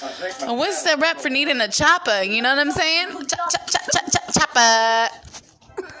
What's the rep for needing a chopper? You know what I'm saying? Chop, chop, chop, chop, chop, chopper.